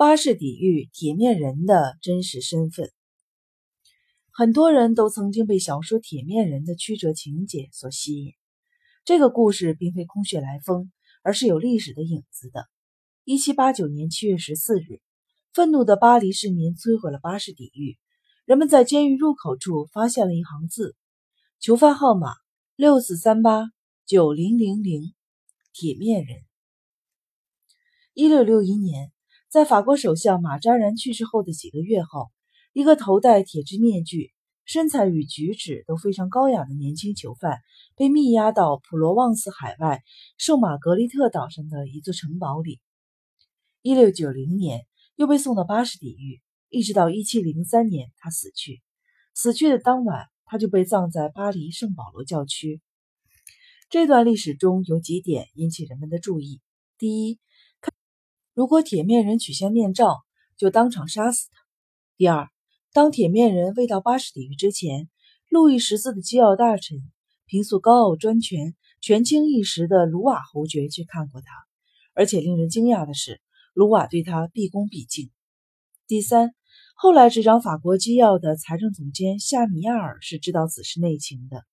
巴士底狱铁面人的真实身份。很多人都曾经被小说《铁面人》的曲折情节所吸引。这个故事并非空穴来风，而是有历史的影子的。一七八九年七月十四日，愤怒的巴黎市民摧毁了巴士底狱。人们在监狱入口处发现了一行字：“囚犯号码六四三八九零零零，铁面人。”一六六一年。在法国首相马扎然去世后的几个月后，一个头戴铁质面具、身材与举止都非常高雅的年轻囚犯被密押到普罗旺斯海外圣玛格丽特岛上的一座城堡里。一六九零年，又被送到巴士底狱，一直到一七零三年他死去。死去的当晚，他就被葬在巴黎圣保罗教区。这段历史中有几点引起人们的注意：第一，如果铁面人取下面罩，就当场杀死他。第二，当铁面人未到巴士底狱之前，路易十四的机要大臣、平素高傲专权、权倾一时的卢瓦侯爵去看过他，而且令人惊讶的是，卢瓦对他毕恭毕敬。第三，后来执掌法国机要的财政总监夏米亚尔是知道此事内情的，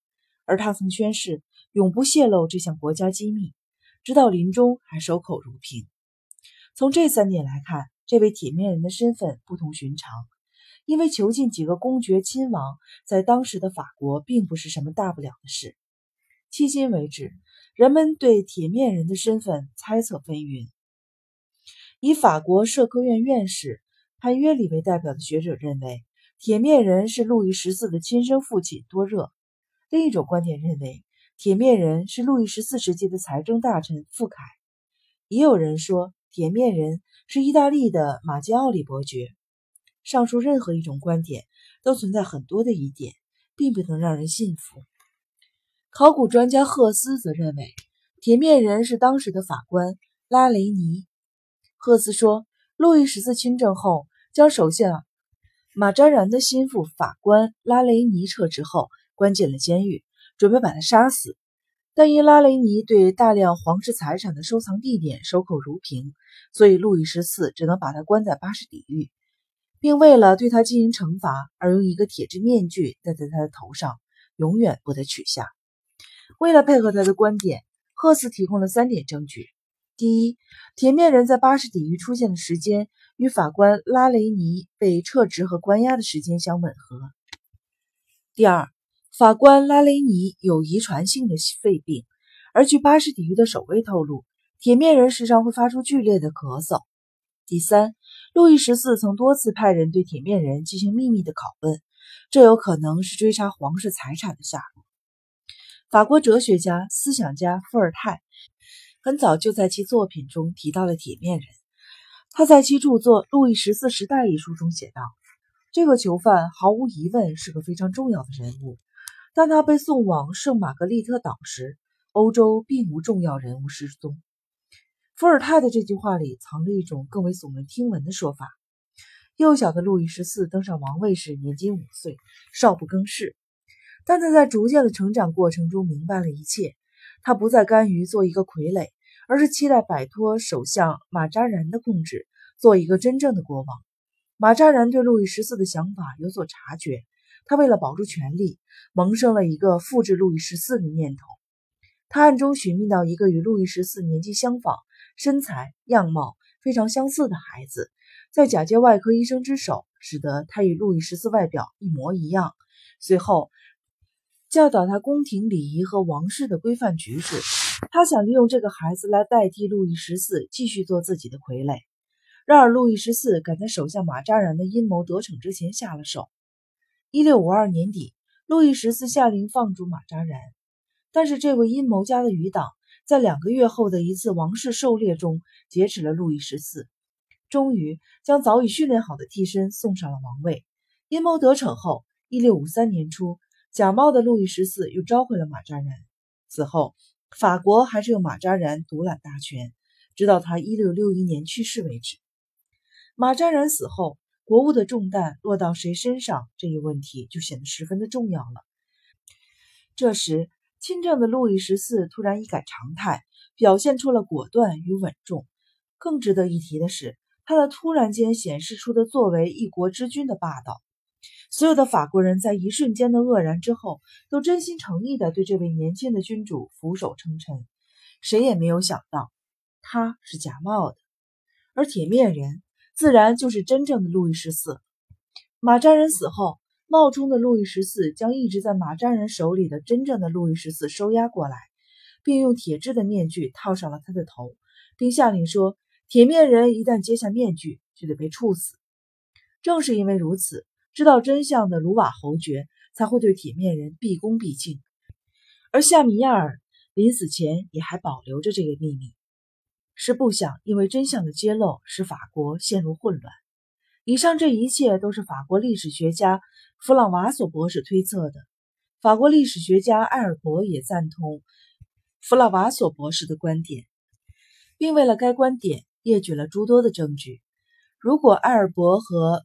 而他曾宣誓永不泄露这项国家机密，直到临终还守口如瓶。从这三点来看，这位铁面人的身份不同寻常。因为囚禁几个公爵亲王，在当时的法国并不是什么大不了的事。迄今为止，人们对铁面人的身份猜测纷纭。以法国社科院院士潘约里为代表的学者认为，铁面人是路易十四的亲生父亲多热。另一种观点认为，铁面人是路易十四时期的财政大臣傅凯。也有人说。铁面人是意大利的马基奥里伯爵。上述任何一种观点都存在很多的疑点，并不能让人信服。考古专家赫斯则认为，铁面人是当时的法官拉雷尼。赫斯说，路易十四亲政后，将首相马扎然的心腹法官拉雷尼撤职后，关进了监狱，准备把他杀死。但因拉雷尼对大量皇室财产的收藏地点守口如瓶，所以路易十四只能把他关在巴士底狱，并为了对他进行惩罚而用一个铁质面具戴在他的头上，永远不得取下。为了配合他的观点，赫斯提供了三点证据：第一，铁面人在巴士底狱出现的时间与法官拉雷尼被撤职和关押的时间相吻合；第二，法官拉雷尼有遗传性的肺病，而据巴士底狱的守卫透露，铁面人时常会发出剧烈的咳嗽。第三，路易十四曾多次派人对铁面人进行秘密的拷问，这有可能是追查皇室财产的下落。法国哲学家、思想家伏尔泰很早就在其作品中提到了铁面人，他在其著作《路易十四时代》一书中写道：“这个囚犯毫无疑问是个非常重要的人物。”当他被送往圣玛格丽特岛时，欧洲并无重要人物失踪。伏尔泰的这句话里藏着一种更为耸人听闻的说法：幼小的路易十四登上王位时年仅五岁，少不更事。但他在逐渐的成长过程中明白了一切。他不再甘于做一个傀儡，而是期待摆脱首相马扎然的控制，做一个真正的国王。马扎然对路易十四的想法有所察觉。他为了保住权力，萌生了一个复制路易十四的念头。他暗中寻觅到一个与路易十四年纪相仿、身材样貌非常相似的孩子，在假借外科医生之手，使得他与路易十四外表一模一样。随后，教导他宫廷礼仪和王室的规范举止。他想利用这个孩子来代替路易十四继续做自己的傀儡。然而，路易十四赶在手下马扎然的阴谋得逞之前下了手。一六五二年底，路易十四下令放逐马扎然，但是这位阴谋家的余党在两个月后的一次王室狩猎中劫持了路易十四，终于将早已训练好的替身送上了王位。阴谋得逞后，一六五三年初，假冒的路易十四又召回了马扎然。此后，法国还是由马扎然独揽大权，直到他一六六一年去世为止。马扎然死后。国务的重担落到谁身上，这一问题就显得十分的重要了。这时，亲政的路易十四突然一改常态，表现出了果断与稳重。更值得一提的是，他的突然间显示出的作为一国之君的霸道。所有的法国人在一瞬间的愕然之后，都真心诚意地对这位年轻的君主俯首称臣。谁也没有想到，他是假冒的，而铁面人自然就是真正的路易十四。马扎人死后，冒充的路易十四将一直在马扎人手里的真正的路易十四收押过来，并用铁制的面具套上了他的头，并下令说：“铁面人一旦揭下面具，就得被处死。”正是因为如此。知道真相的卢瓦侯爵才会对铁面人毕恭毕敬，而夏米亚尔临死前也还保留着这个秘密，是不想因为真相的揭露使法国陷入混乱。以上这一切都是法国历史学家弗朗瓦索博士推测的，法国历史学家埃尔伯也赞同弗朗瓦索博士的观点，并为了该观点列举了诸多的证据。如果埃尔伯和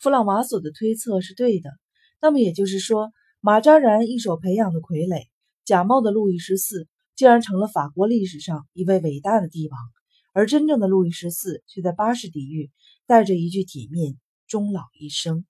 弗朗瓦索的推测是对的，那么也就是说，马扎然一手培养的傀儡，假冒的路易十四，竟然成了法国历史上一位伟大的帝王，而真正的路易十四却在巴士底狱带着一具铁面，终老一生。